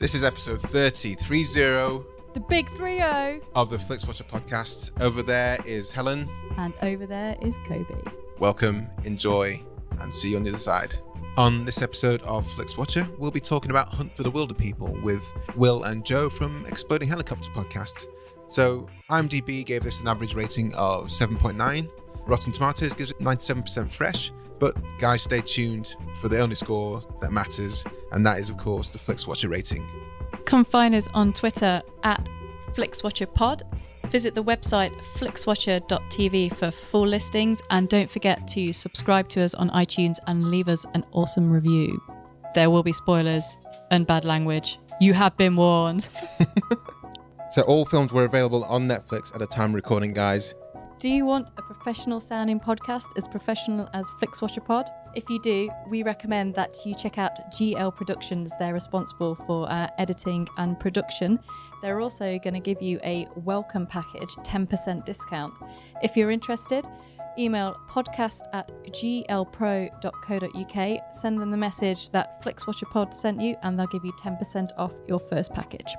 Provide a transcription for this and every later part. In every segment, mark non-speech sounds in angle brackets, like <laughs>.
This is episode 30, 30 The big 3 0. of the Flixwatcher podcast. Over there is Helen. And over there is Kobe. Welcome, enjoy, and see you on the other side. On this episode of Flixwatcher, we'll be talking about Hunt for the Wilderpeople with Will and Joe from Exploding Helicopter podcast. So, IMDb gave this an average rating of 7.9. Rotten Tomatoes gives it 97% fresh. But guys, stay tuned for the only score that matters, and that is, of course, the Flixwatcher rating. Come find us on Twitter at FlixWatcherPod. Visit the website flixwatcher.tv for full listings and don't forget to subscribe to us on iTunes and leave us an awesome review. There will be spoilers and bad language. You have been warned. <laughs> So, all films were available on Netflix at the time recording, guys. Do you want a professional sounding podcast as professional as Flixwatcher Pod? If you do, we recommend that you check out GL Productions. They're responsible for our editing and production. They're also going to give you a welcome package 10% discount. If you're interested, email podcast at glpro.co.uk, send them the message that Flixwatcher Pod sent you, and they'll give you 10% off your first package.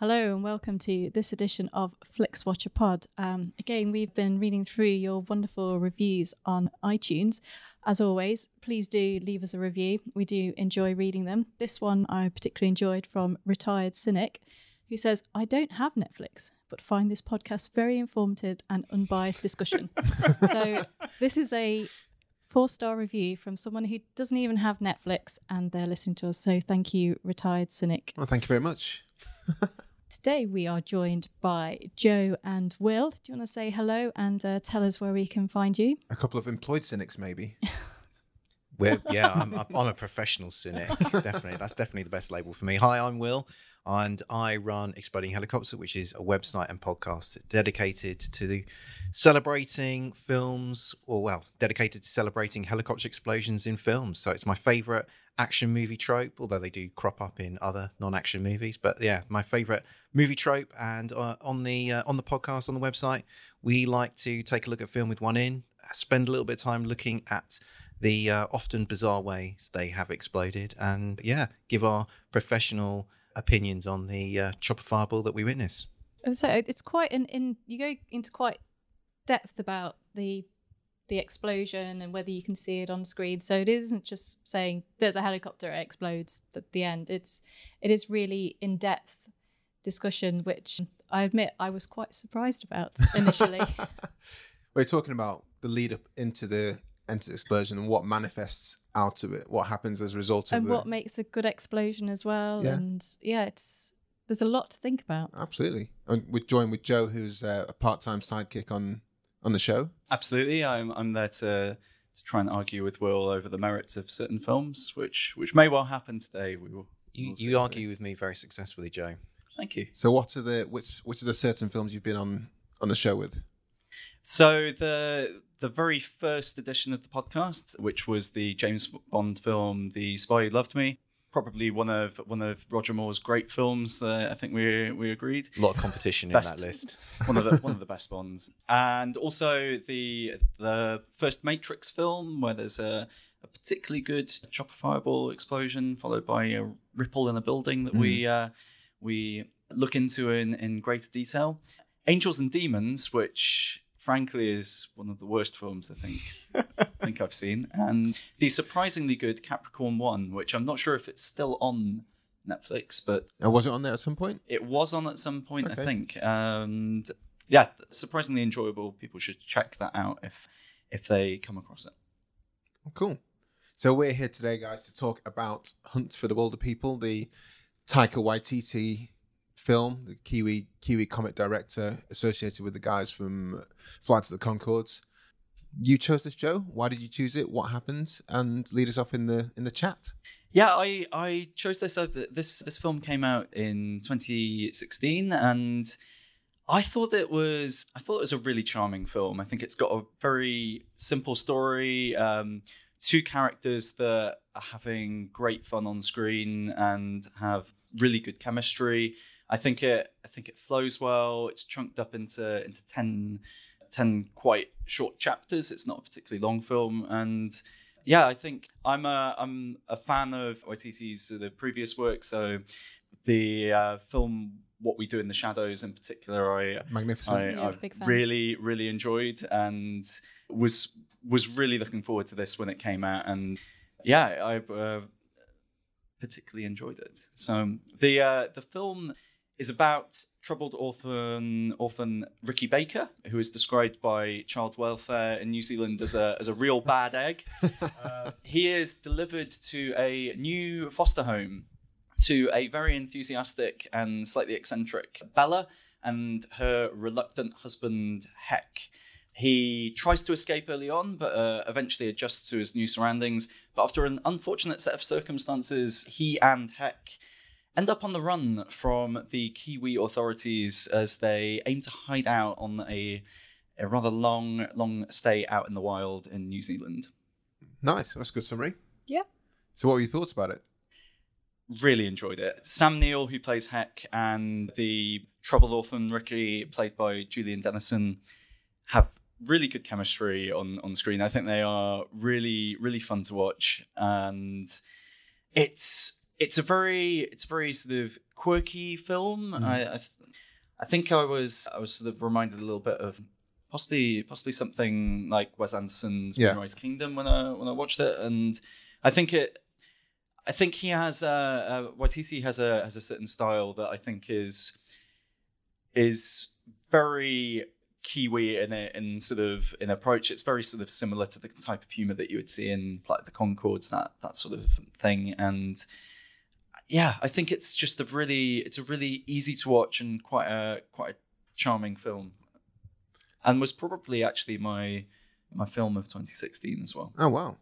Hello and welcome to this edition of Flixwatcher Pod. Um, again, we've been reading through your wonderful reviews on iTunes. As always, please do leave us a review. We do enjoy reading them. This one I particularly enjoyed from Retired Cynic, who says, I don't have Netflix, but find this podcast very informative and unbiased discussion. <laughs> so, this is a four star review from someone who doesn't even have Netflix and they're listening to us. So, thank you, Retired Cynic. Well, thank you very much. <laughs> Today we are joined by Joe and Will. Do you want to say hello and uh, tell us where we can find you? A couple of employed cynics, maybe. <laughs> We're, yeah, I'm, I'm a professional cynic. <laughs> Definitely, that's definitely the best label for me. Hi, I'm Will, and I run Exploding Helicopter, which is a website and podcast dedicated to celebrating films, or well, dedicated to celebrating helicopter explosions in films. So it's my favorite action movie trope, although they do crop up in other non-action movies. But yeah, my favorite movie trope. And uh, on the uh, on the podcast on the website, we like to take a look at film with one in, spend a little bit of time looking at the uh, often bizarre ways they have exploded, and yeah, give our professional opinions on the uh, chopper fireball that we witness. So it's quite an in. You go into quite depth about the the explosion and whether you can see it on screen. So it isn't just saying there's a helicopter it explodes at the end. It's it is really in depth discussion, which I admit I was quite surprised about <laughs> initially. We're talking about the lead up into the into the explosion and what manifests out of it, what happens as a result of and the. what makes a good explosion as well. Yeah. And yeah, it's there's a lot to think about. Absolutely, and we're joined with Joe, who's uh, a part-time sidekick on on the show. Absolutely, I'm I'm there to to try and argue with Will over the merits of certain films, which which may well happen today. We will. You, we'll you argue with me very successfully, Joe. Thank you. So, what are the which which are the certain films you've been on on the show with? So the the very first edition of the podcast, which was the James Bond film "The Spy Who Loved Me," probably one of one of Roger Moore's great films. Uh, I think we we agreed. A lot of competition in that list. <laughs> one of the <laughs> one of the best Bonds, and also the the first Matrix film where there's a, a particularly good chopper fireball explosion followed by a ripple in a building that we uh, we look into in in greater detail. Angels and Demons, which frankly is one of the worst films I think <laughs> I think I've seen, and the surprisingly good Capricorn One, which I'm not sure if it's still on Netflix, but And was it on there at some point? it was on at some point, Okay. I think, and yeah, surprisingly enjoyable. People should check that out if if they come across it. Cool. So we're here today, guys, to talk about Hunt for the Wilderpeople, the Taika Waititi film, the Kiwi Kiwi comic director associated with the guys from Flight of the Conchords. You chose this, Joe. Why did you choose it? What happened? And lead us off in the in the chat. Yeah, I I chose this. uh, This this film came out in 2016, and I thought it was I thought it was a really charming film. I think it's got a very simple story, um, two characters that are having great fun on screen and have really good chemistry. I think it I think it flows well. It's chunked up into into 10, ten quite short chapters. It's not a particularly long film, and yeah, I think I'm a I'm a fan of Waititi's the previous work. So the uh, film What We Do in the Shadows, in particular, I Magnificent. I, Yeah, I really really enjoyed and was was really looking forward to this when it came out, and yeah, I uh, particularly enjoyed it. So the uh, the film is about troubled orphan orphan Ricky Baker, who is described by Child Welfare in New Zealand as a as a real bad egg. <laughs> Uh, he is delivered to a new foster home to a very enthusiastic and slightly eccentric Bella and her reluctant husband Heck. He tries to escape early on, but uh, eventually adjusts to his new surroundings. But after an unfortunate set of circumstances, he and Heck end up on the run from the Kiwi authorities as they aim to hide out on a, a rather long, long stay out in the wild in New Zealand. Nice. That's a good summary. Yeah. So, what were your thoughts about it? really enjoyed it. Sam Neill, who plays Heck, and the troubled orphan Ricky, played by Julian Dennison, have really good chemistry on on screen. I think they are really really fun to watch, and it's it's a very it's a very sort of quirky film. I I, th- I think I was I was sort of reminded a little bit of. Possibly, possibly something like Wes Anderson's Yeah. Moonrise Kingdom when I when I watched it, and I think it I think he has uh, uh Waititi has a has a certain style that I think is is very Kiwi in it in sort of in approach. It's very sort of similar to the type of humor that you would see in like the Conchords, that that sort of thing. And yeah, I think it's just a really it's a really easy to watch and quite a quite a charming film. And was probably actually my my film of 2016 as well. Oh, wow.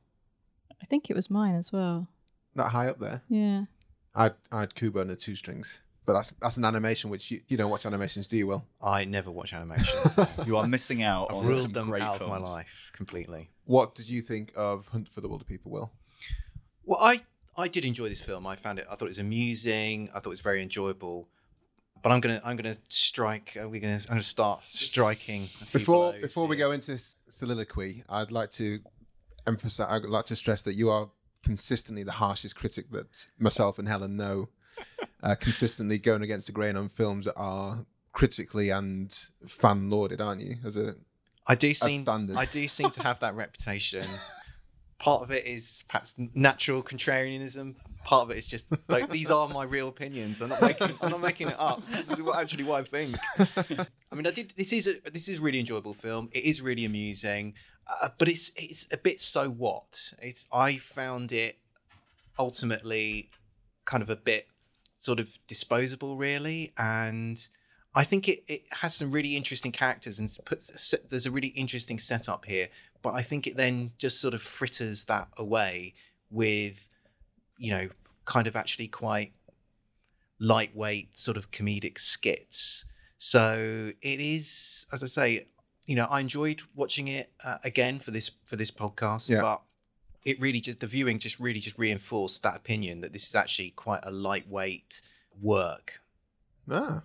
I think it was mine as well. That high up there. Yeah. I I had Kubo and the two strings. But that's that's an animation which you, you don't watch animations, do you, Will? I never watch animations. <laughs> You are missing out I've on some ruled them great out films. of my life completely. What did you think of Hunt for the Wilderpeople, Will? Well, I I did enjoy this film. I found it. I thought it was amusing. I thought it was very enjoyable. But I'm gonna I'm gonna strike. Are we gonna I'm gonna start striking Before before we go into this soliloquy, I'd like to emphasize. I'd like to stress that you are consistently the harshest critic that myself and Helen know. <laughs> Uh, consistently going against the grain on films that are critically and fan lauded, aren't you? As a I do seem standard. I do seem to have that <laughs> reputation. Part of it is perhaps natural contrarianism. Part of it is just like these are my real opinions. I'm not making I'm not making it up. This is what, actually what I think. I mean, I did. This is a this is really enjoyable film. It is really amusing, uh, but it's it's a bit so what. It's I found it ultimately kind of a bit sort of disposable, really, and. I think it, it has some really interesting characters and puts there's a really interesting setup here, but I think it then just sort of fritters that away with, you know, kind of actually quite lightweight sort of comedic skits. So it is, as I say, you know, I enjoyed watching it uh, again for this for this podcast, Yeah. but it really just the viewing just really just reinforced that opinion that this is actually quite a lightweight work. ah,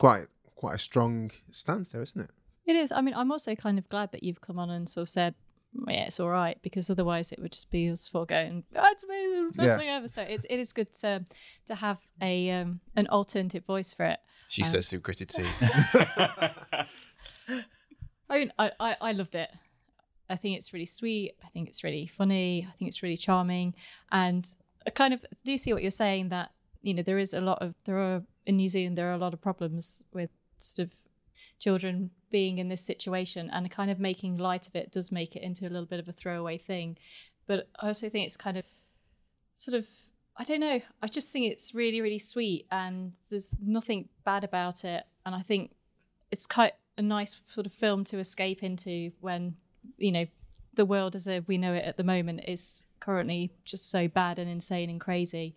quite quite a strong stance there, isn't it? It is. I mean, I'm also kind of glad that you've come on and sort of said, yeah, it's all right, because otherwise it would just be us four going, oh, it's amazing, it's the best Yeah. thing ever. So it, it is good to to have a um, an alternative voice for it. She Um, says through gritted <laughs> teeth. I mean, I, I, I loved it. I think it's really sweet. I think it's really funny. I think it's really charming. And I kind of do see what you're saying that, you know, there is a lot of, there are, in New Zealand, there are a lot of problems with sort of children being in this situation and kind of making light of it does make it into a little bit of a throwaway thing. But I also think it's kind of sort of, I don't know, I just think it's really, really sweet and there's nothing bad about it. And I think it's quite a nice sort of film to escape into when you know the world as we know it at the moment is currently just so bad and insane and crazy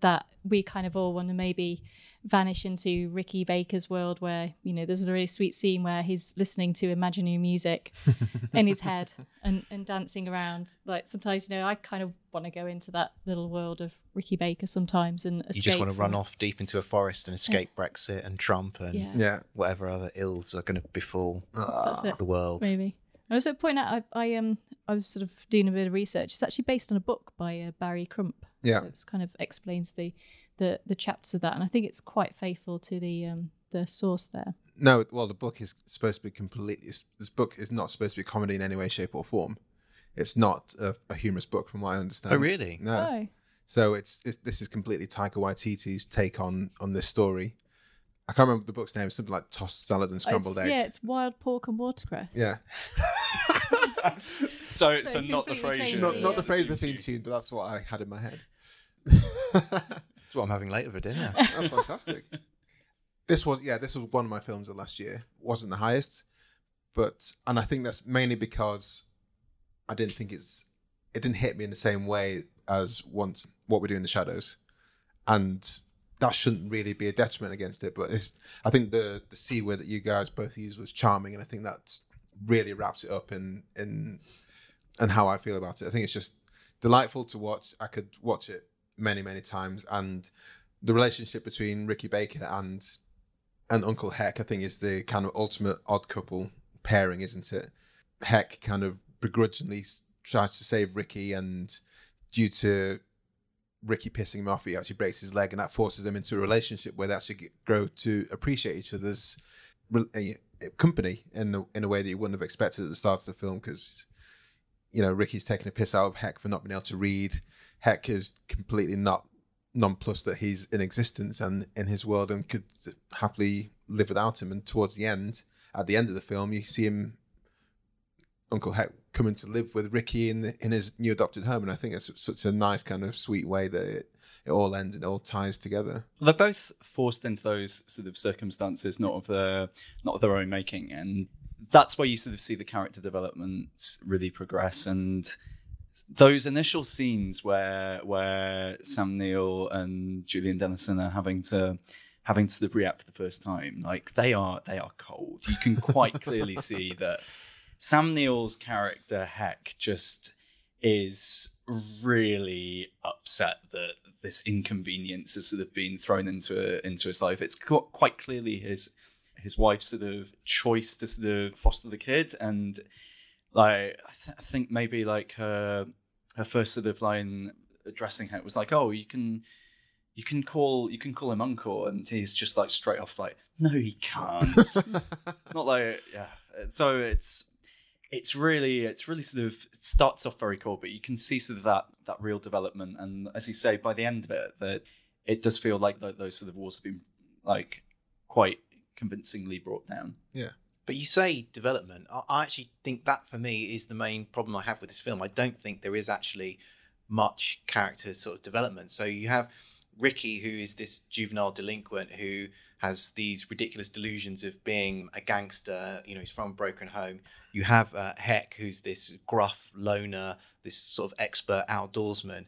that we kind of all want to maybe vanish into Ricky Baker's world where, you know, there's a really sweet scene where he's listening to imaginary music <laughs> in his head and, and dancing around. Like sometimes, you know, I kind of want to go into that little world of Ricky Baker sometimes and escape You just want to run off deep into a forest and escape Brexit and Trump and Yeah. Yeah. whatever other ills are going to befall That's it. the world. Maybe. I also point out I, I um I was sort of doing a bit of research. It's actually based on a book by uh, Barry Crump. Yeah. It kind of explains the, the the chapters of that, and I think it's quite faithful to the um the source there. No, well, the book is supposed to be completely. This book is not supposed to be a comedy in any way, shape, or form. It's not a, a humorous book, from what I understand. Oh, really? No. Oh, So it's, it's this is completely Taika Waititi's take on on this story. I can't remember the book's name. Something like tossed salad and scrambled it's, egg. yeah, it's wild pork and watercress. Yeah. <laughs> So, So so, it's not the completely Frasier. Not, Yeah. not the Fraser theme tune, but that's what I had in my head. <laughs> That's what I'm having later for dinner. <laughs> oh, fantastic. <laughs> This was yeah, this was one of my films of last year. wasn't the highest, but and I think that's mainly because I didn't think it's it didn't hit me in the same way as once what we do in the shadows, and that shouldn't really be a detriment against it. But it's I think the the c word that you guys both used was charming, and I think that really wraps it up in in and how I feel about it. I think it's just delightful to watch. I could watch it many many times, and the relationship between Ricky Baker and and Uncle Heck, I think, is the kind of ultimate odd couple pairing, isn't it? Heck kind of begrudgingly tries to save Ricky, and due to Ricky pissing him off, he actually breaks his leg, and that forces them into a relationship where they actually grow to appreciate each other's uh, company in a, in a way that you wouldn't have expected at the start of the film, because you know Ricky's taking a piss out of Heck for not being able to read. Heck is completely not nonplussed that he's in existence and in his world and could happily live without him. And towards the end, at the end of the film, you see him, Uncle Heck, coming to live with Ricky in the, in his new adopted home. And I think it's such a nice kind of sweet way that it, it all ends and it all ties together. They're both forced into those sort of circumstances, not of their not of their own making, and that's where you sort of see the character development really progress. And those initial scenes where where Sam Neill and Julian Dennison are having to having to react for the first time, like they are they are cold. You can quite <laughs> clearly see that Sam Neill's character Heck just is really upset that this inconvenience has sort of been thrown into into his life. It's qu- quite clearly his his wife's sort of choice to sort of foster the kid, and like I, th- I think maybe like her her first sort of line addressing her was like, "Oh, you can." You can call you can call him uncle, and he's just like straight off like, no, he can't. <laughs> Not like yeah. So it's it's really it's really sort of it starts off very cool, but you can see sort of that that real development, and as you say, by the end of it, that it does feel like tho- those sort of walls have been like quite convincingly brought down. But you say development. I- actually think that for me is the main problem I have with this film. I don't think there is actually much character sort of development. So you have Ricky, who is this juvenile delinquent who has these ridiculous delusions of being a gangster. You know, he's from a broken home. You have uh, Heck, who's this gruff loner, this sort of expert outdoorsman.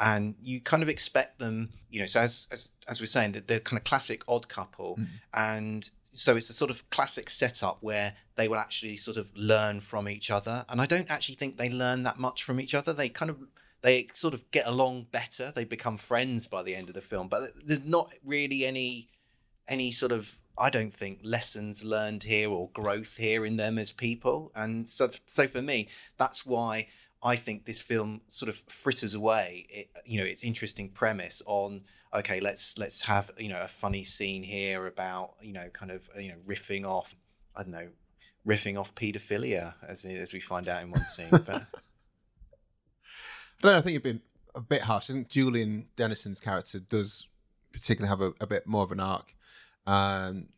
And you kind of expect them, you know, so as, as, as we're saying, that they're kind of classic odd couple. And so it's a sort of classic setup where they will actually sort of learn from each other. And I don't actually think they learn that much from each other. They kind of they sort of get along better. They become friends by the end of the film, but there's not really any any sort of I don't think lessons learned here or growth here in them as people. And so so for me, that's why I think this film sort of fritters away it, you know its interesting premise on okay let's let's have you know a funny scene here about you know kind of you know riffing off I don't know riffing off paedophilia as as we find out in one scene but <laughs> I don't know, I think you've been a bit harsh. I think Julian Dennison's character does particularly have a, a bit more of an arc. Um,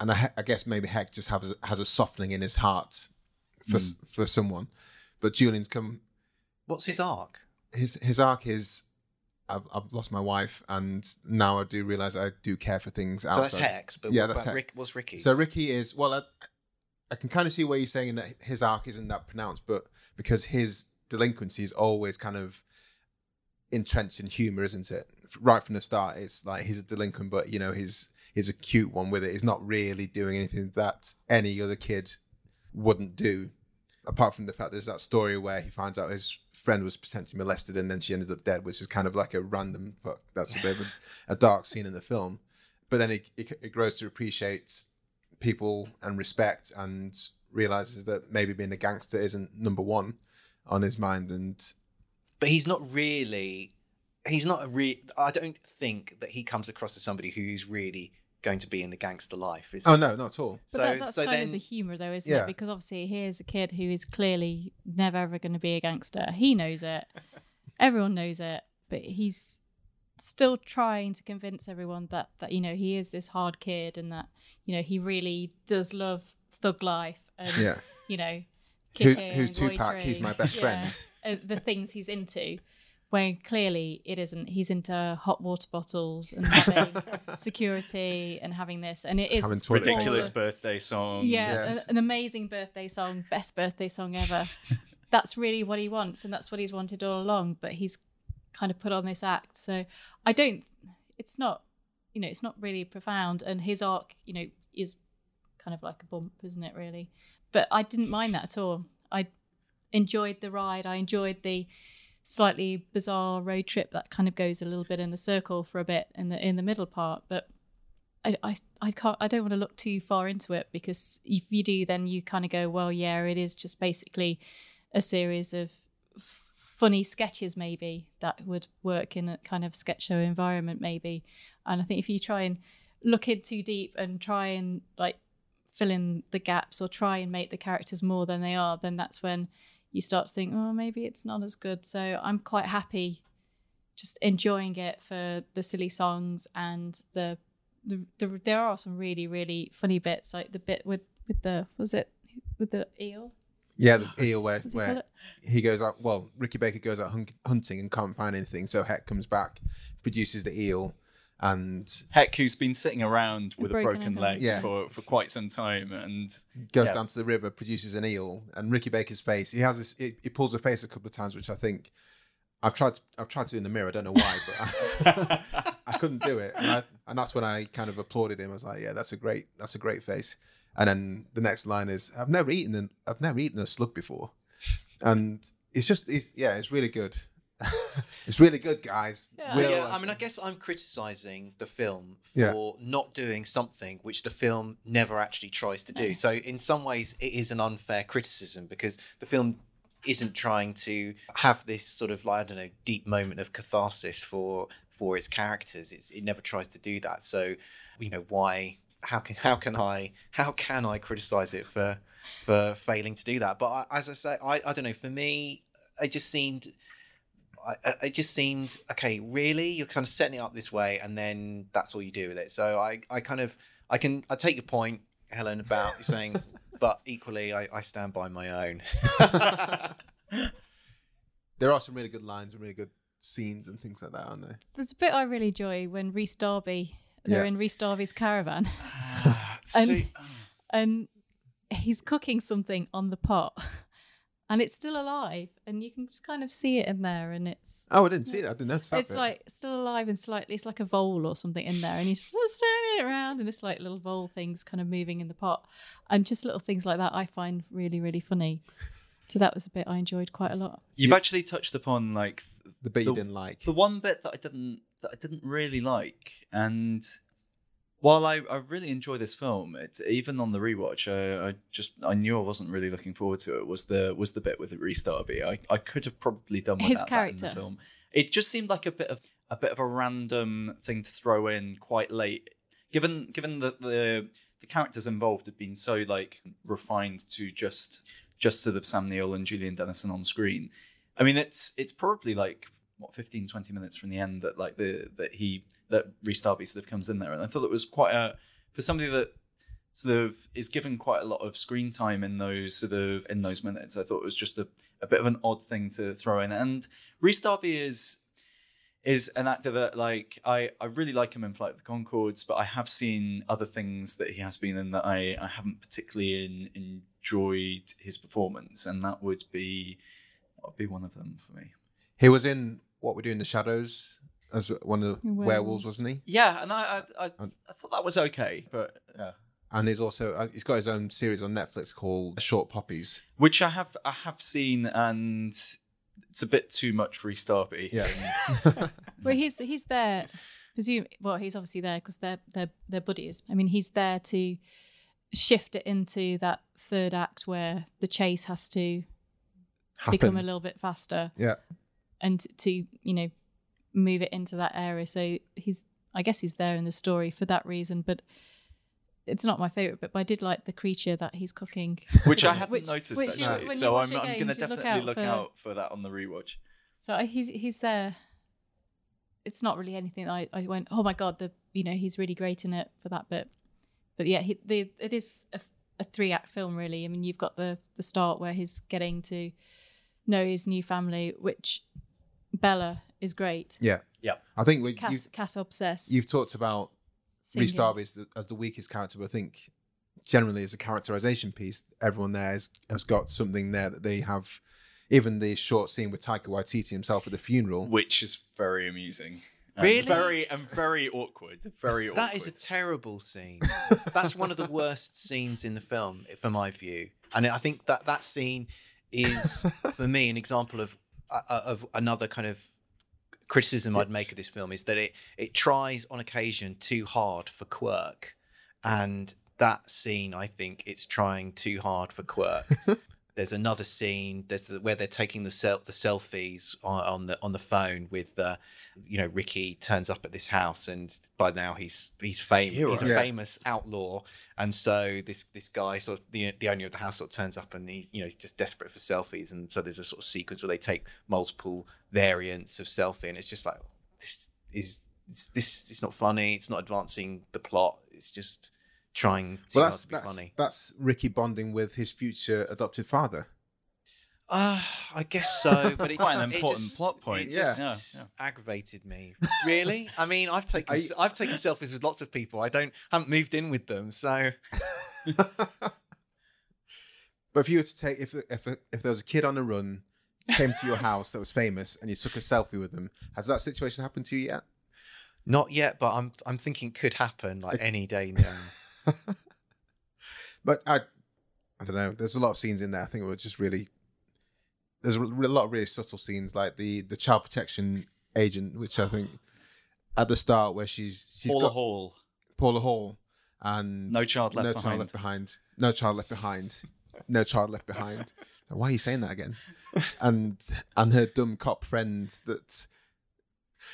and I, I guess maybe Heck just has, has a softening in his heart for s for someone. But Julian's come, what's his arc his his arc is I've, I've lost my wife and now I do realize I do care for things so that's Hex but Yeah, what that's Rick what's Ricky? So Ricky is well. I, I can kind of see where you're saying that his arc isn't that pronounced, but because his delinquency is always kind of entrenched in humor, isn't it? Right from the start, it's like he's a delinquent, but you know he's is a cute one with it. He's not really doing anything that any other kid wouldn't do, apart from the fact there's that story where he finds out his friend was potentially molested and then she ended up dead, which is kind of like a random fuck. That's a bit of a, <laughs> a dark scene in the film. But then it, it, it grows to appreciate people and respect and realizes that maybe being a gangster isn't number one on his mind and but he's not really he's not a real i don't think that he comes across as somebody who's really going to be in the gangster life is oh he? no not at all But that, that's kind of the humor, though, isn't Yeah. it? Because obviously, here's a kid who is clearly never ever going to be a gangster. He knows it. <laughs> Everyone knows it, but he's still trying to convince everyone that that you know he is this hard kid and that you know he really does love thug life and yeah you know who's, kicking, who's Tupac he's my best yeah, friend uh, the things he's into. When clearly it isn't. He's into hot water bottles and having <laughs> security and having this, and it is Having toilet Ridiculous the- birthday song. yeah, Yes. an, an amazing birthday song, best birthday song ever. <laughs> that's really what he wants, and that's what he's wanted all along. But he's kind of put on this act, so I don't. It's not, you know, it's not really profound, and his arc, you know, is kind of like a bump, isn't it? Really, but I didn't mind that at all. I enjoyed the ride. I enjoyed the slightly bizarre road trip that kind of goes a little bit in a circle for a bit in the in the middle part, but I, I, I can't. I don't want to look too far into it because if you do, then you kind of go, well, yeah, it is just basically a series of funny sketches, maybe that would work in a kind of sketch show environment, maybe. And I think if you try and look in too deep and try and like fill in the gaps or try and make the characters more than they are, then that's when you start to think, oh, maybe it's not as good. So I'm quite happy just enjoying it for the silly songs and the the, the there are some really really funny bits like the bit with with the was it with the eel yeah the eel where, he where he goes out well ricky baker goes out hunting and can't find anything so heck comes back produces the eel and Heck, who's been sitting around with a broken broken leg Yeah. for, for quite some time, and goes Yeah. down to the river, produces an eel, and Ricky Baker's face. He has this. He, he pulls a face a couple of times, which I think I've tried. To, I've tried to do in the mirror. I don't know why, but I, <laughs> I couldn't do it, and, I, and that's when I kind of applauded him. I was like, "Yeah, that's a great. That's a great face." And then the next line is, "I've never eaten an. I've never eaten a slug before," and it's just. It's, yeah, it's really good. <laughs> it's really good, guys. Yeah. Will- yeah, I mean, I guess I'm criticizing the film for Yeah. not doing something which the film never actually tries to do. So, in some ways, it is an unfair criticism because the film isn't trying to have this sort of like I don't know deep moment of catharsis for for its characters. It's, it never tries to do that. So, you know, why? How can how can I how can I criticize it for for failing to do that? But I, as I say, I, I don't know. For me, it just seemed I, I- it just seemed okay. Really, you're kind of setting it up this way, and then that's all you do with it. So I, I kind of, I can, I take your point, Helen, about saying, <laughs> but equally, I, I stand by my own. <laughs> there are some really good lines and really good scenes and things like that, aren't there? there's a bit I really enjoy when Rhys Darby they're Yeah. in Rhys Darby's caravan ah, <laughs> And- And- and he's cooking something on the pot and it's still alive and you can just kind of see it in there and it's Oh, I didn't see that. I didn't notice that. it's bit. like still alive and slightly it's like a vole or something in there and he's just turning it around and this like little vole things kind of moving in the pot and just little things like that i find really really funny so that was a bit i enjoyed quite a lot You've actually touched upon like the bit you didn't like. the one bit that I didn't that I didn't really like, and while I, I really enjoy this film, it's even on the rewatch, I, I just I knew I wasn't really looking forward to it. Was the was the bit with Rhys Darby? I, I could have probably done without His that in character. the film. It just seemed like a bit of a bit of a random thing to throw in quite late, given given that the the characters involved had been so like refined to just just sort of Sam Neill and Julian Dennison on screen. I mean, it's it's probably like what 15, 20 minutes from the end that like the that he that Rhys Darby sort of comes in there, and I thought it was quite a for somebody that sort of is given quite a lot of screen time in those sort of in those minutes. I thought it was just a, a bit of an odd thing to throw in, and Rhys Darby is is an actor that like I, I really like him in Flight of the Conchords, but I have seen other things that he has been in that I, I haven't particularly in, enjoyed his performance, and that would be that would be one of them for me. He was in What We Do in the Shadows as one of the Werewolves. werewolves, wasn't he? Yeah, and I I, I, I thought that was okay, but yeah. And he's also uh, he's got his own series on Netflix called Short Poppies. which I have I have seen, and it's a bit too much Rhys Darby. Yeah. <laughs> <laughs> Well, he's he's there. Presume. Well, he's obviously there because they're they're they're buddies. I mean, he's there to shift it into that third act where the chase has to become a little bit faster Yeah. and to you know move it into that area. So he's I guess he's there in the story for that reason, but. It's not my favorite, bit, but I did like the creature that he's cooking. <laughs> Which I <laughs> hadn't Which- noticed which you- actually, you so I'm I'm gonna you look definitely out look for- out for that on the rewatch. So he's he's there. It's not really anything I, I went, oh my god, the you know he's really great in it for that bit. But yeah, he, the it is a, a three act film really. I mean, you've got the the start where he's getting to know his new family, which Bella is great. Yeah. Yeah. I think we, Cat you've, cat obsessed. you've talked about singing. Rhys Darby as the, as the weakest character, but I think generally as a characterization piece, everyone there has, has got something there that they have. Even the short scene with Taika Waititi himself at the funeral. which is very amusing. And Really? very and very awkward. Very awkward. That is a terrible scene. <laughs> That's one of the worst scenes in the film, for my view. And I think that that scene is, <laughs> for me, an example of uh, of another kind of criticism I'd make of this film is that it it tries on occasion too hard for quirk, and that scene I think it's trying too hard for quirk. <laughs> There's another scene. There's the, where they're taking the sel- the selfies on, on the on the phone with, uh, you know, Ricky turns up at this house, and by now he's he's famous. hero. He's a Yeah. famous outlaw, and so this this guy, sort of the the owner of the house, sort of turns up, and he's you know he's just desperate for selfies, and so there's a sort of sequence where they take multiple variants of selfie, and it's just like this is this, this is not funny. It's not advancing the plot. It's just trying too well, hard that's to be that's, funny. that's Ricky bonding with his future adopted father. Uh, I guess so, <laughs> but it's quite just- an important just- plot point. It just Yeah, yeah. aggravated me. Really? I mean, I've <laughs> taken I- I've taken selfies with lots of people. I don't haven't moved in with them, so <laughs> But if you were to take if if if there was a kid on the run came to your house that was famous and you took a selfie with them, has that situation happened to you yet? not yet. But I'm I'm thinking it could happen like any day now. But I I don't know. There's a lot of scenes in there. I think it was just really there's a lot of really subtle scenes like the the child protection agent, which I think at the start where she's she's Paula got Hall. Paula Hall and No Child Left no Behind. child left behind, no child left behind, no child left behind. Why are you saying that again? And and her dumb cop friend that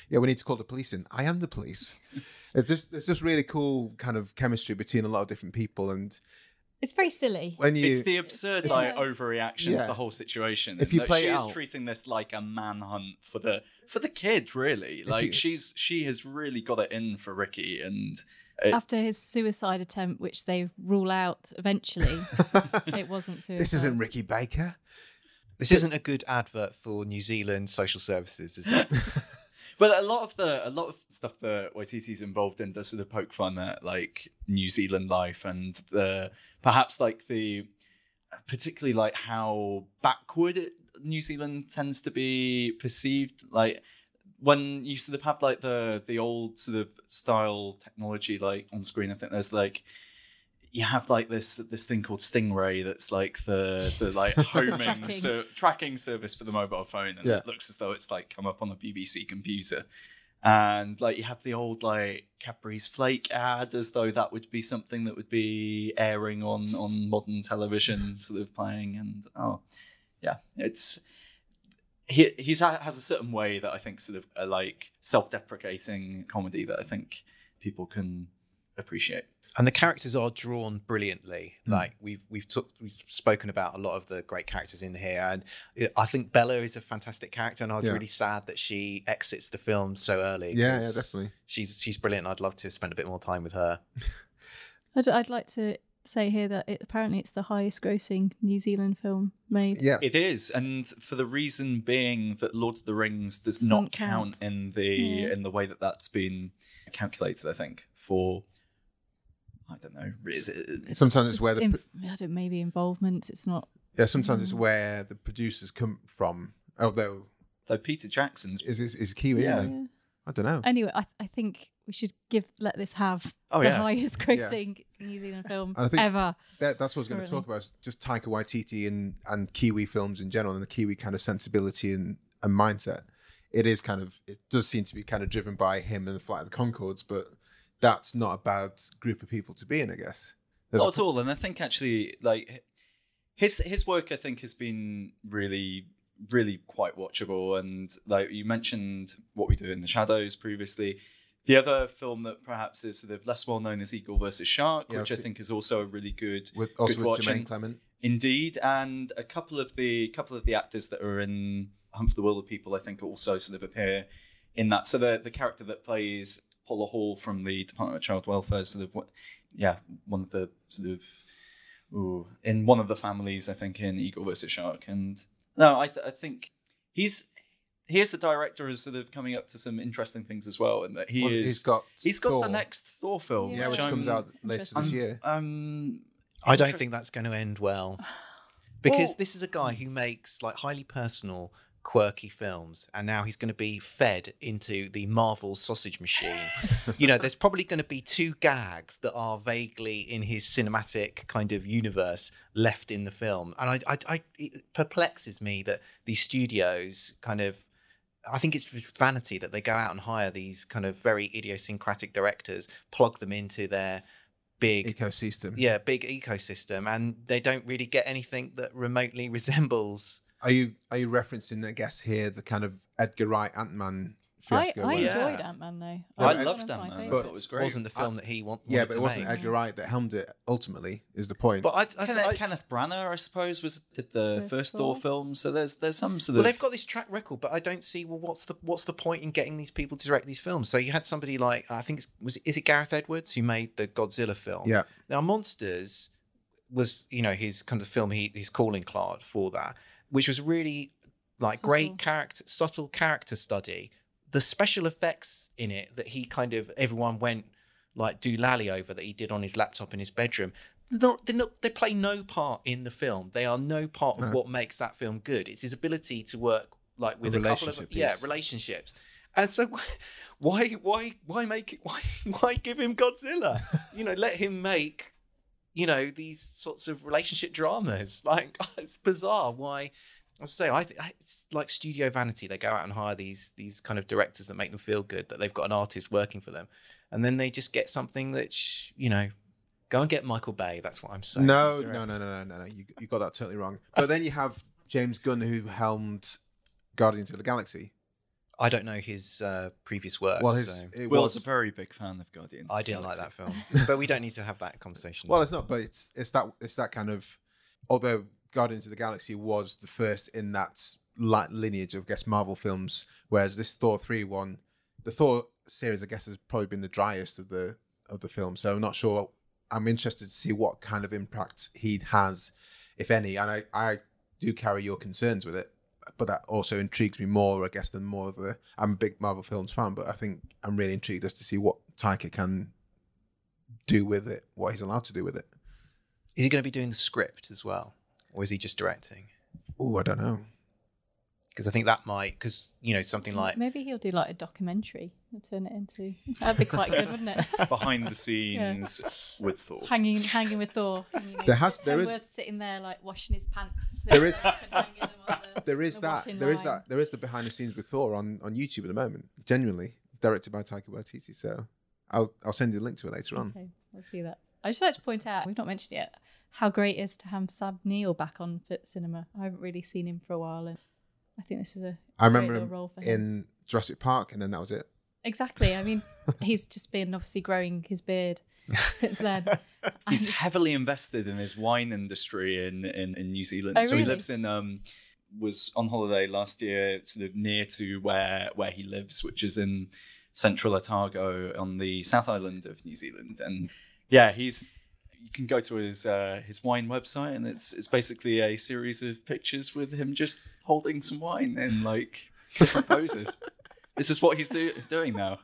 yeah, we need to call the police in. I am the police. It's just it's just really cool kind of chemistry between a lot of different people and It's very silly. when you it's the absurd Yeah. like overreaction Yeah. of the whole situation. If you That play she it is out- treating this like a manhunt for the for the kids, really. Like you- she's she has really got it in for Ricky, and it's, After his suicide attempt, which they rule out eventually, <laughs> it wasn't suicide. this isn't Ricky Baker. This isn't a good advert for New Zealand social services, is it? <laughs> But a lot of the a lot of stuff that Waititi's involved in does sort of poke fun at like New Zealand life and the perhaps like the particularly like how backward it, New Zealand tends to be perceived. Like when you sort of have like the the old sort of style technology like on screen, I think there's like you have like this this thing called Stingray that's like the the like <laughs> homing Tracking. so tracking service for the mobile phone, and Yeah. it looks as though it's like come up on the BBC computer. And like you have the old like Cadbury's Flake ad, as though that would be something that would be airing on on modern television, sort of playing. And oh, yeah, it's he he's ha- has a certain way that I think sort of a like self-deprecating comedy that I think people can appreciate. And the characters are drawn brilliantly. Hmm. Like we've we've took we've spoken about a lot of the great characters in here, and I think Bella is a fantastic character, and I was Yeah. really sad that she exits the film so early. Yeah, yeah, 'cause definitely. She's she's brilliant. I'd love to spend a bit more time with her. <laughs> I'd, I'd like to say here that it, apparently it's the highest grossing New Zealand film made. Yeah. It is, and for the reason being that Lord of the Rings does Doesn't not count. count in the Yeah. in the way that that's been calculated. I think for I don't know. Is it, Sometimes it's where the inf- I don't maybe involvement. It's not. Yeah, sometimes it's Mm. where the producers come from. Although though Peter Jackson's is is, is Kiwi, Yeah. isn't Yeah. I don't know. Anyway, I, I think we should give let this have Oh, the yeah. highest grossing New Zealand film And I think- ever. That, that's what I was going to talk about. Is just Taika Waititi and and Kiwi films in general, and the Kiwi kind of sensibility and, and mindset. It is kind of it does seem to be kind of driven by him and the Flight of the Conchords, but that's not a bad group of people to be in, I guess. There's Not a- at all. And I think actually, like his his work, I think has been really, really quite watchable. And like you mentioned, what we do in the shadows previously. The other film that perhaps is sort of less well known is Eagle versus Shark, Yeah, which I think is also a really good, with also good with watch. Jermaine Clement. Indeed, and a couple of the couple of the actors that are in Hunt for the Wilderpeople, I think, also sort of appear in that. So the the character that plays Paula Hall from the Department of Child Welfare, sort of, what- yeah, one of the sort of, ooh, in one of the families, I think, in Eagle versus Shark. And no, I th- I think he's here's the director is sort of coming up to some interesting things as well, and that he Well, is he's got he's got Thor. the next Thor film, yeah, which I'm comes out later interested. this year. Um, I don't think that's going to end well <sighs> because Well- this is a guy who makes like highly personal, quirky films, and now he's going to be fed into the Marvel sausage machine. you know, there's probably going to be two gags that are vaguely in his cinematic kind of universe left in the film, and I, I, I it perplexes me that these studios kind of. I think it's vanity that they go out and hire these kind of very idiosyncratic directors, plug them into their big Ecosystem. yeah big ecosystem and they don't really get anything that remotely <laughs> resembles Are you are you referencing, I guess, here the kind of Edgar Wright Ant Man I. I where- Yeah. enjoyed Ant Man though. Yeah, I but- loved One of my Ant Man. I favourites. thought it was great. wasn't the film that he wanted. yeah, but it to wasn't make. Edgar Wright that helmed it. Ultimately, is the point. but I, I, Kenneth, I- Kenneth Branagh, I suppose, was did the First first Thor. Thor film. So there's there's some sort well of they've got this track record but i don't see well what's the what's the point in getting these people to direct these films so you had somebody like i think it's was is it gareth edwards who made the godzilla film yeah, Now, Monsters was, you know, his kind of film, he, his calling card for that, which was really like Subtle. great character, subtle character study. The special effects in it that he kind of, everyone went like do lally over that he did on his laptop in his bedroom. They're not, they're not, they play no part in the film. They are no part of No. what makes that film good. It's his ability to work like with A a, couple of relationship yeah relationships. And so why why why make it why <laughs> why give him Godzilla? you know, let him make you know these sorts of relationship dramas. <laughs> Like <laughs> it's bizarre. Why? I say I, I it's like studio vanity. They go out and hire these these kind of directors that make them feel good that they've got an artist working for them, and then they just get something that you know. Go and get Michael Bay. That's what I'm saying. no, no, no, no, no, no, no. You you got that totally wrong. But then you have James Gunn who helmed Guardians of the Galaxy. I don't know his uh, previous work. Well, his so it Will's was a very big fan of Guardians. I didn't like that film, but we don't need to have that <laughs> conversation. well, it's not, but it's it's that it's that kind of. Although Guardians of the Galaxy was the first in that li- lineage of I guess Marvel films, whereas this Thor three one, the Thor series I guess has probably been the driest of the of the film. So I'm not sure. I'm interested to see what kind of impact he has, if any. And I I do carry your concerns with it, but that also intrigues me more, I guess, than more of a. I'm a big Marvel films fan, but I think I'm really intrigued as to see what Taika can do with it, what he's allowed to do with it. is he going to be doing the script as well, or is he just directing? Oh, I don't know. Because I think that might, because you know, something like Maybe he'll do like a documentary and turn it into. That'd be quite good, wouldn't it? <laughs> behind the scenes with Thor. hanging, hanging with Thor. you know, There has- it's there is- sitting there like washing his pants. There is- and <laughs> hanging them on the- There is the that. washing There is line. that. There is the behind the scenes with Thor on on YouTube at the moment. Genuinely directed by Taika Waititi. So I'll I'll send you a link to it later on. Okay, let's see that. I just like to point out we've not mentioned yet how great it is to have Sam Neill back on Fit Cinema. I haven't really seen him for a while, and I think this is a I remember great him role for him. in Jurassic Park, and then that was it. Exactly. I mean, <laughs> he's just been obviously growing his beard <laughs> since then. He's And- heavily invested in his wine industry in, in, in New Zealand. Oh, So he lives in um was on holiday last year, sort of near to where where he lives, which is in central Otago on the South Island of New Zealand. And yeah, he's you can go to his uh, his wine website, and it's it's basically a series of pictures with him just holding some wine in mm. like different poses. <laughs> This is what he's do- doing now.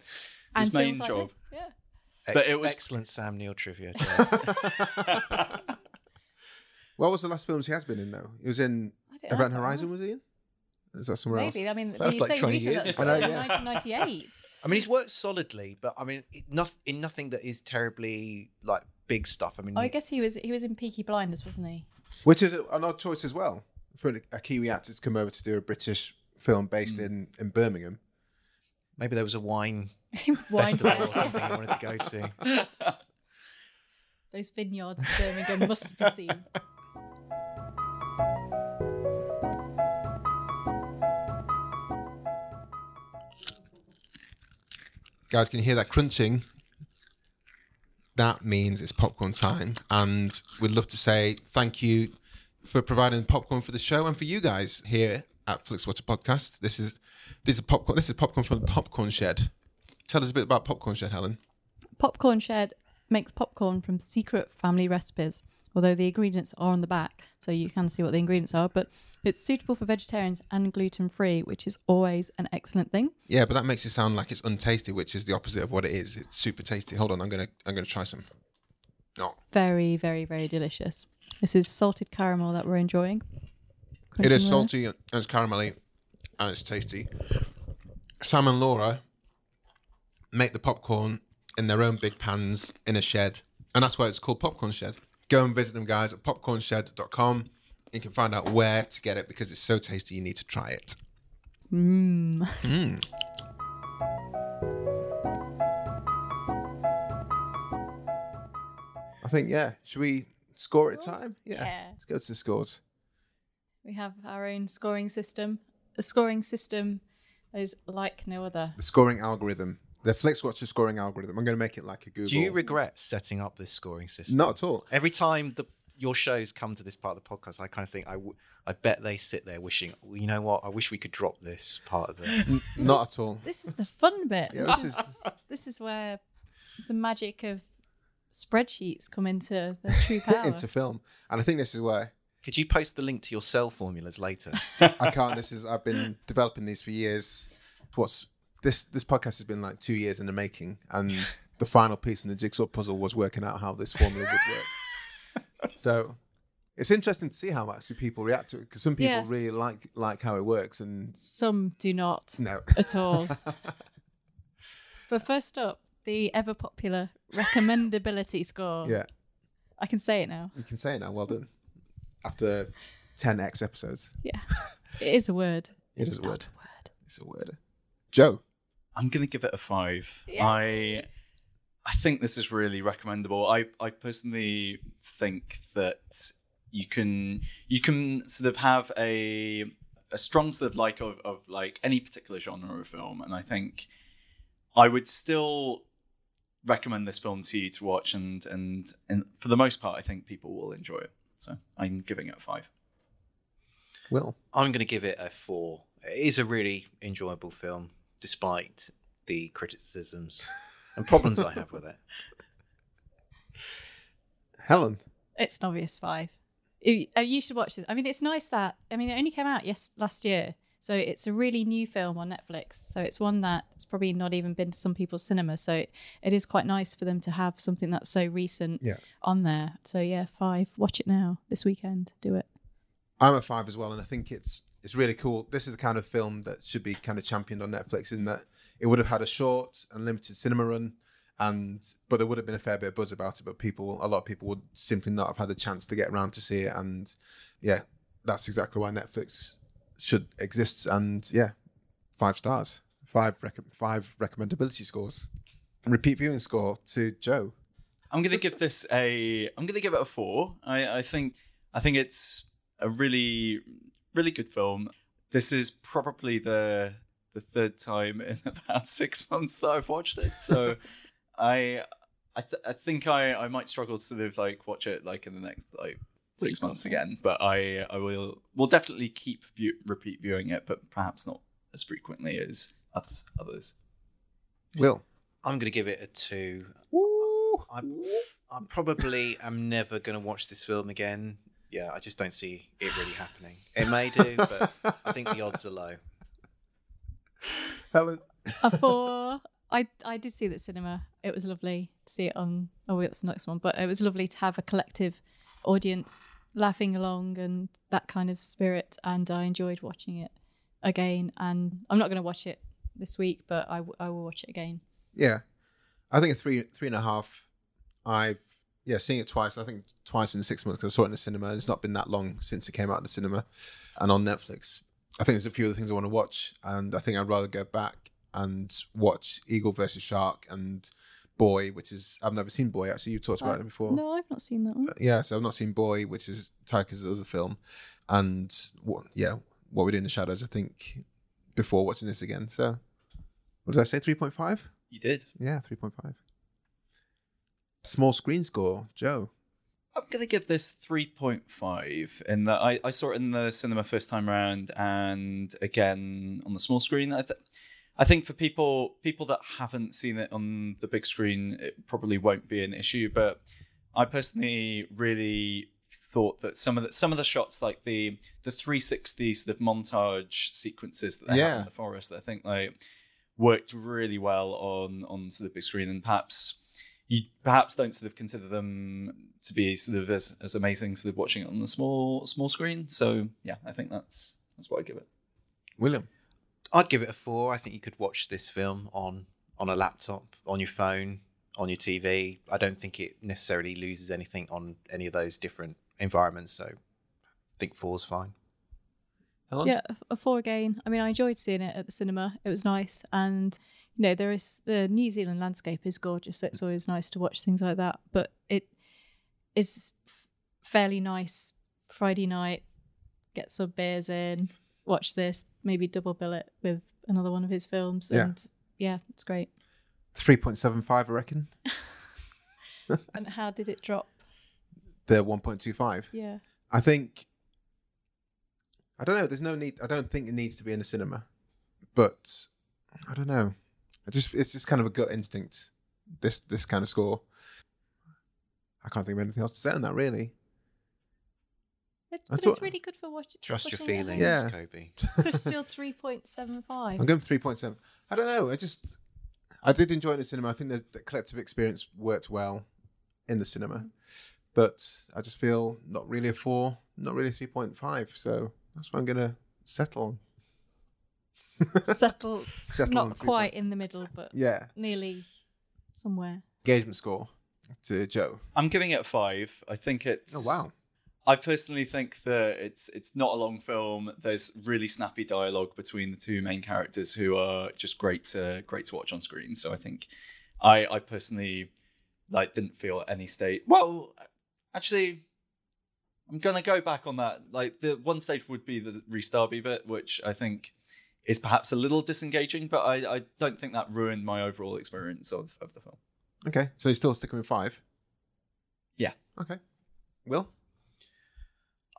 It's his and main like job. this, Yeah. But ex- it was- excellent Sam Neill trivia. Joe. <laughs> <laughs> what was the last films he has been in though? He was in I don't- I Event Horizon. Was he in? Is that somewhere Maybe. else? I mean, That's you like say 20 recent, years that's ago. I know, yeah. 1998. I mean, he's worked solidly, but I mean, it, in nothing that is terribly like big stuff. I mean, Oh, I guess he was he was in Peaky Blinders, wasn't he? Which is an odd choice as well for a Kiwi actor to come over to do a British film based hmm. in, in Birmingham. maybe there was a wine <laughs> Wine festival or something he wanted to go to. <laughs> Those vineyards of Birmingham must be seen. Guys, can you hear that crunching? That means it's popcorn time, and we'd love to say thank you for providing popcorn for the show and for you guys here at Flixwatcher Podcast. This is this is popcorn. This is popcorn from the Popcorn Shed. Tell us a bit about Popcorn Shed, Helen. Popcorn Shed makes popcorn from secret family recipes, although the ingredients are on the back, so you can see what the ingredients are. But it's suitable for vegetarians and gluten free, which is always an excellent thing. Yeah, but that makes it sound like it's untasty, which is the opposite of what it is. It's super tasty. Hold on, I'm gonna I'm gonna try some. No, Very, very, very delicious. This is salted caramel that we're enjoying. it is salty and it's caramelly, and it's tasty. Sam and Laura make the popcorn in their own big pans in a shed, and that's why it's called Popcorn Shed. Go and visit them, guys, at popcornshed.com. You can find out where to get it because it's so tasty. You need to try it. Mmm. Mm. I think yeah. Should we score it Scores? time? Yeah. Let's go to the scores. We have our own scoring system. A scoring system is like no other. The scoring algorithm. The FlixWatcher scoring algorithm. I'm going to make it like a Google. Do you regret setting up this scoring system? Not at all. Every time the your shows come to this part of the podcast, I kind of think I, w- I bet they sit there wishing, "Well, you know what? I wish we could drop this part of the. <laughs> Not at all. This is the fun bit. Yeah, this, this is, is- <laughs> this is where the magic of spreadsheets come into the <laughs> true power. into film. And I think this is where Could you post the link to your cell formulas later? <laughs> I can't. This is I've been developing these for years. What's this? This podcast has been like two years in the making, and <laughs> the final piece in the jigsaw puzzle was working out how this formula would work. so it's interesting to see how actually people react to it because some people Yes. really like like how it works, and Some do not no. at all. but first up, the ever popular recommendability <laughs> score. yeah, I can say it now. you can say it now. Well done. After ten X episodes, Yeah. <laughs> it is a word. it is a word. a word. It's a word. Joe, I'm gonna give it a five. Yeah. I I think this is really recommendable. I I personally think that you can you can sort of have a a strong sort of like of, of like any particular genre of film, and I think I would still recommend this film to you to watch, and and and for the most part, I think people will enjoy it. So I'm giving it a five. Will. I'm going to give it a four. It is a really enjoyable film, despite the criticisms and problems I have with it. <laughs> Helen. It's an obvious five. You, uh, you should watch this. I mean, it's nice that I mean it only came out yes last year, so it's a really new film on Netflix. So it's one that's probably not even been to some people's cinema. So it is quite nice for them to have something that's so recent Yeah. on there. So yeah, five. Watch it now this weekend. Do it. I'm a five as well, and I think it's it's really cool. This is the kind of film that should be kind of championed on Netflix, in that it would have had a short and limited cinema run, and but there would have been a fair bit of buzz about it. But people, a lot of people would simply not have had a chance to get around to see it, and yeah, that's exactly why Netflix should exist. And yeah, five stars, five rec- five recommendability scores, repeat viewing score to Joe. I'm gonna give this a. I'm gonna give it a four. I, I think. I think it's a really, really good film. This is probably the the third time in <laughs> about six months that I've watched it. So, <laughs> I, I, th- I think I, I might struggle to sort of like watch it like in the next like six months so. again. But I, I will, will definitely keep view, repeat viewing it, but perhaps not as frequently as others. others. Will. I'm going to give it a two. I, I probably am never going to watch this film again. Yeah, I just don't see it really happening. It may do, but I think the odds are low. Helen. A four. <laughs> I I did see it at cinema. It was lovely to see it on. Oh, wait, that's the next one. But it was lovely to have a collective audience laughing along and that kind of spirit. And I enjoyed watching it again. And I'm not going to watch it this week, but I, w- I will watch it again. Yeah, I think a three three and a half. I've yeah seeing it twice. I think twice in six months. 'cause I saw it in the cinema. It's not been that long since it came out in the cinema, and on Netflix. I think there's a few other things I want to watch, and I think I'd rather go back and watch Eagle versus Shark and Boy, which is I've never seen Boy. Actually, you've talked about Uh, it before. No, I've not seen that one. Yeah, so I've not seen Boy, which is Taika's other film, and what yeah, what we do in the shadows. I think before watching this again. So, what did I say? Three point five. You did. Yeah, three point five. Small screen score, Joe. I'm gonna give this three point five in that I, I saw it in the cinema first time round and again on the small screen. I, th- I think for people people that haven't seen it on the big screen, it probably won't be an issue. But I personally really thought that some of the some of the shots, like the the 360 sort of montage sequences that they have in the forest, I think like worked really well on on sort of big screen and perhaps you perhaps don't sort of consider them to be sort of as, as amazing sort of watching it on the small small screen. So yeah, I think that's that's what I give it. William. I'd give it a four. I think you could watch this film on on a laptop, on your phone, on your TV. I don't think it necessarily loses anything on any of those different environments. So I think four's fine. Helen? Yeah, a- a four again. I mean, I enjoyed seeing it at the cinema. It was nice, and you know, there is the New Zealand landscape is gorgeous. So it's always nice to watch things like that. But it is fairly nice Friday night. Get some beers in, watch this, maybe double bill it with another one of his films, Yeah. and yeah, it's great. Three point seven five, I reckon. <laughs> And how did it drop? The one point two five. Yeah, I think. I don't know. There's no need. I don't think it needs to be in the cinema, but I don't know. I just it's just kind of a gut instinct. This this kind of score. I can't think of anything else to say on that really. It's, but thought- it's really good for watching. Trust your feelings, Yeah. Kobe. <laughs> home. It's still three point seven five. I'm going for three point seven. I don't know. I just I did enjoy it in the cinema. I think the, the collective experience worked well in the cinema, mm-hmm. but I just feel not really a four, not really three point five. So that's what I'm going to settle on. <laughs> Settle, Settle not three quite points. in the middle, but Yeah, nearly somewhere. engagement score to Joe. I'm giving it five. I think it's. Oh wow. I personally think that it's it's not a long film. There's really snappy dialogue between the two main characters who are just great to great to watch on screen. So I think I I personally like didn't feel at any state. Well, actually, I'm gonna go back on that. Like the one stage would be the Rhys Darby bit, which I think is perhaps a little disengaging, but I, I don't think that ruined my overall experience of, of the film. Okay, so you're still sticking with five. Yeah. Okay. Will.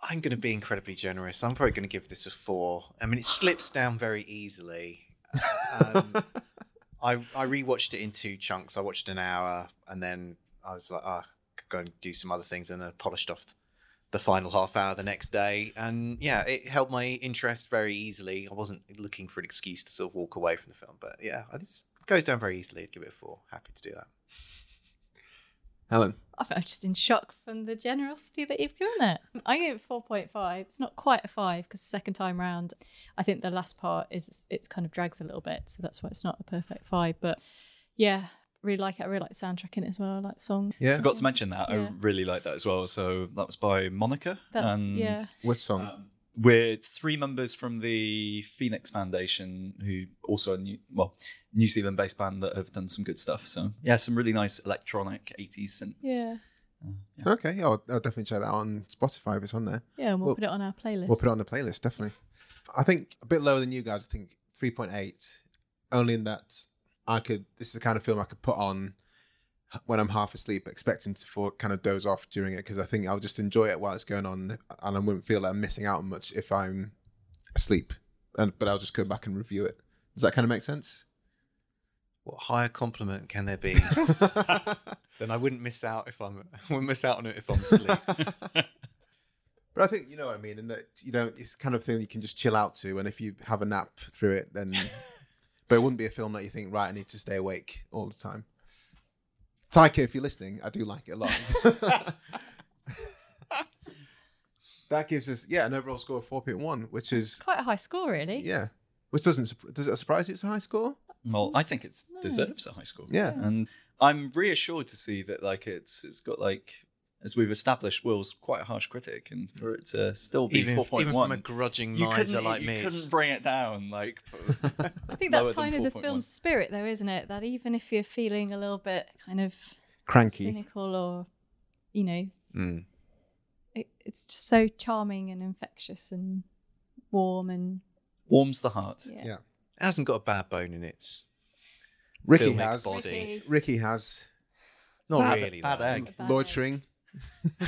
I'm going to be incredibly generous. I'm probably going to give this a four. I mean, it slips down very easily. Um, <laughs> I I rewatched it in two chunks. I watched an hour, and then I was like, oh, I could go and do some other things, and then polished off the final half hour the next day. And yeah, it held my interest very easily. I wasn't looking for an excuse to sort of walk away from the film, but yeah, it goes down very easily. I'd give it a four. Happy to do that. Helen. I think I'm just in shock from the generosity that you've given it. I give it four point five. It's not quite a five because the second time round, I think the last part is it kind of drags a little bit, so that's why it's not a perfect five. But yeah, really like it. I really like the soundtrack in it as well. I like the song. Yeah. Forgot to mention that. Yeah. I really like that as well. So that was by Monica. That's and yeah. Which song? um, with three members from the Phoenix Foundation, who also a new, well, New Zealand-based band that have done some good stuff. So yeah, some really nice electronic '80s synth. Yeah, Uh, yeah. okay, yeah, I'll, I'll definitely check that out on Spotify if it's on there. yeah. And we'll, Well, put it on our playlist. We'll put it on the playlist, definitely. I think a bit lower than you guys. I think 3.8, only in that I could, this is the kind of film I could put on when I'm half asleep, expecting to for, kind of doze off during it because I think I'll just enjoy it while it's going on and I wouldn't feel like I'm missing out on much if I'm asleep. And, but I'll just go back and review it. Does that kind of make sense? What higher compliment can there be? <laughs> then I wouldn't miss out if I'm I <laughs> wouldn't miss out on it if I'm asleep. <laughs> But I think you know what I mean, and that you know it's the kind of thing you can just chill out to, and if you have a nap through it, then. but it wouldn't be a film that you think, right, I need to stay awake all the time. Taika, if you're listening, I do like it a lot. <laughs> that gives us, yeah, an overall score of four point one, which is Quite a high score, really. yeah, Which doesn't sup- does it surprise you? It's a high score. Well, I think it No. deserves a high score. Yeah. and I'm reassured to see that like it's it's got like as we've established, Will's quite a harsh critic, and for it to still be Even, four point even from a grudging you miser like you me. You couldn't bring it down. Like, <laughs> I think that's kind of the 4.1. film's spirit, though, isn't it? That even if you're feeling a little bit kind of Cranky. cynical or, you know, Mm. it, it's just so charming and infectious and warm and warms the heart. yeah. Yeah. It hasn't got a bad bone in its Ricky has. body. Ricky. Ricky has Not Bad- really. bad though. egg. Bad loitering. <laughs>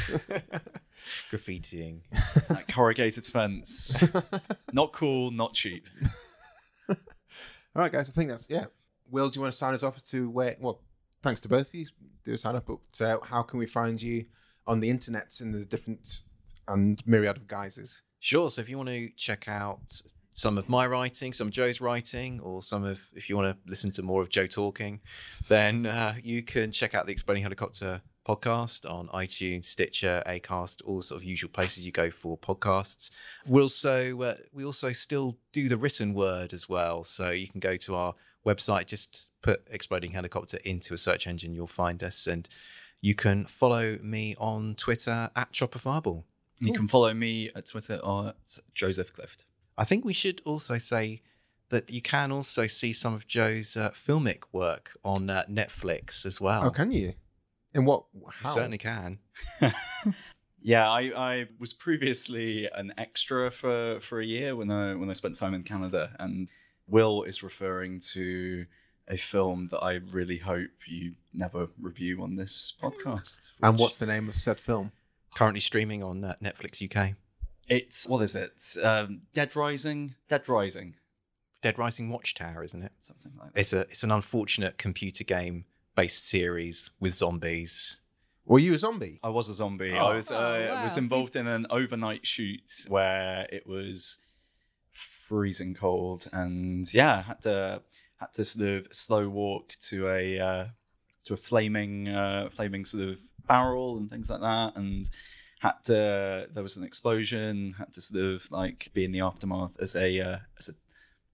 Graffitiing. That corrugated fence, <laughs> not cool, not cheap. <laughs> All right, guys. I think that's yeah. Will, do you want to sign us off to where? Well, thanks to both of you. Do a sign up, but uh, how can we find you on the internet in the different and myriad of guises? Sure. So if you want to check out some of my writing, some of Joe's writing, or some of if you want to listen to more of Joe talking, then uh, you can check out the Exploding Helicopter podcast on iTunes, Stitcher, Acast, all sort of usual places you go for podcasts. We also uh, we also still do the written word as well, so you can go to our website, just put Exploding Helicopter into a search engine, you'll find us, and you can follow me on Twitter at Chopper Fireball. You can follow me at Twitter at Joseph Clift. I think we should also say that you can also see some of Joe's uh, filmic work on uh, Netflix as well. Oh, can you? In what? How? certainly can. <laughs> Yeah, I, I was previously an extra for, for a year when I when I spent time in Canada, and Will is referring to a film that I really hope you never review on this podcast. And what's the name of said film? Currently streaming on uh, Netflix UK. it's? What is it? Um, Dead Rising. Dead Rising. Dead Rising Watchtower, isn't it? Something like that. It's a it's an unfortunate computer game based series with zombies. Were you a zombie? I was a zombie. Oh. I was uh, Oh, was involved in an overnight shoot where it was freezing cold, and yeah, had to had to sort of slow walk to a uh, to a flaming uh, flaming sort of barrel and things like that, and had to there was an explosion. Had to sort of like be in the aftermath as a uh, as a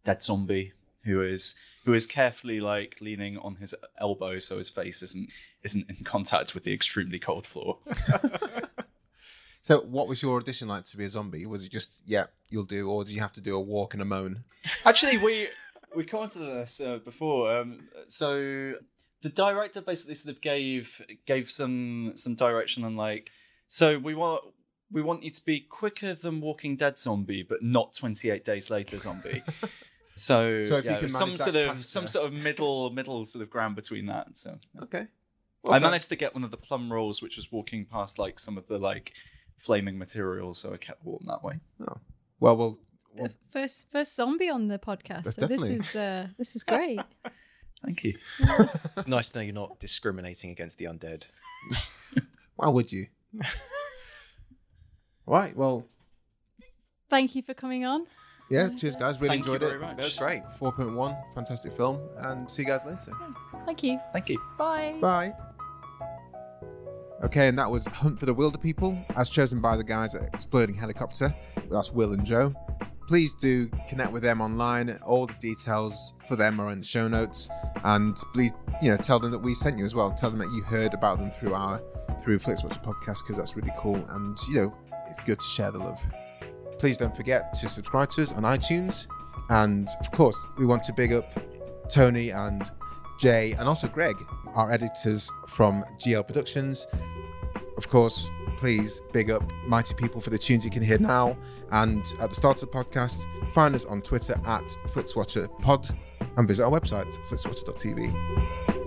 dead zombie who is who is carefully like leaning on his elbow so his face isn't isn't in contact with the extremely cold floor. <laughs> So, what was your audition like to be a zombie? Was it just, yeah, you'll do, or did you have to do a walk and a moan? Actually, we we commented on this uh, before. Um, so the director basically sort of gave gave some some direction on like, so we want we want you to be quicker than Walking Dead zombie, but not twenty eight days later zombie. <laughs> So, So if you yeah, can some sort of faster. some sort of middle middle sort of ground between that. So Okay. I managed to get one of the plum rolls, which was walking past like some of the like flaming materials, so I kept warm that way. Well, well, well The first first zombie on the podcast. So this is uh, <laughs> this is great. Thank you. <laughs> It's nice to know you're not discriminating against the undead. <laughs> why would you? right. Well, Thank you for coming on. Yeah. Cheers, guys. Really Thank you enjoyed it. very much. That was great. 4.1, fantastic film, and see you guys later. Thank you. Thank you. Bye. Bye. Okay, and that was Hunt for the Wilderpeople, as chosen by the guys at Exploding Helicopter. That's Will and Joe. Please do connect with them online. All the details for them are in the show notes, and please, you know, tell them that we sent you as well. Tell them that you heard about them through our through Flixwatcher podcast because that's really cool, and you know, it's good to share the love. Please don't forget to subscribe to us on iTunes, and of course, we want to big up Tony and Jay, and also Greg, our editors from GL Productions. Of course, please big up Mighty People for the tunes you can hear now. And at the start of the podcast, find us on Twitter at FlixWatcherPod and visit our website, flixwatcher.tv.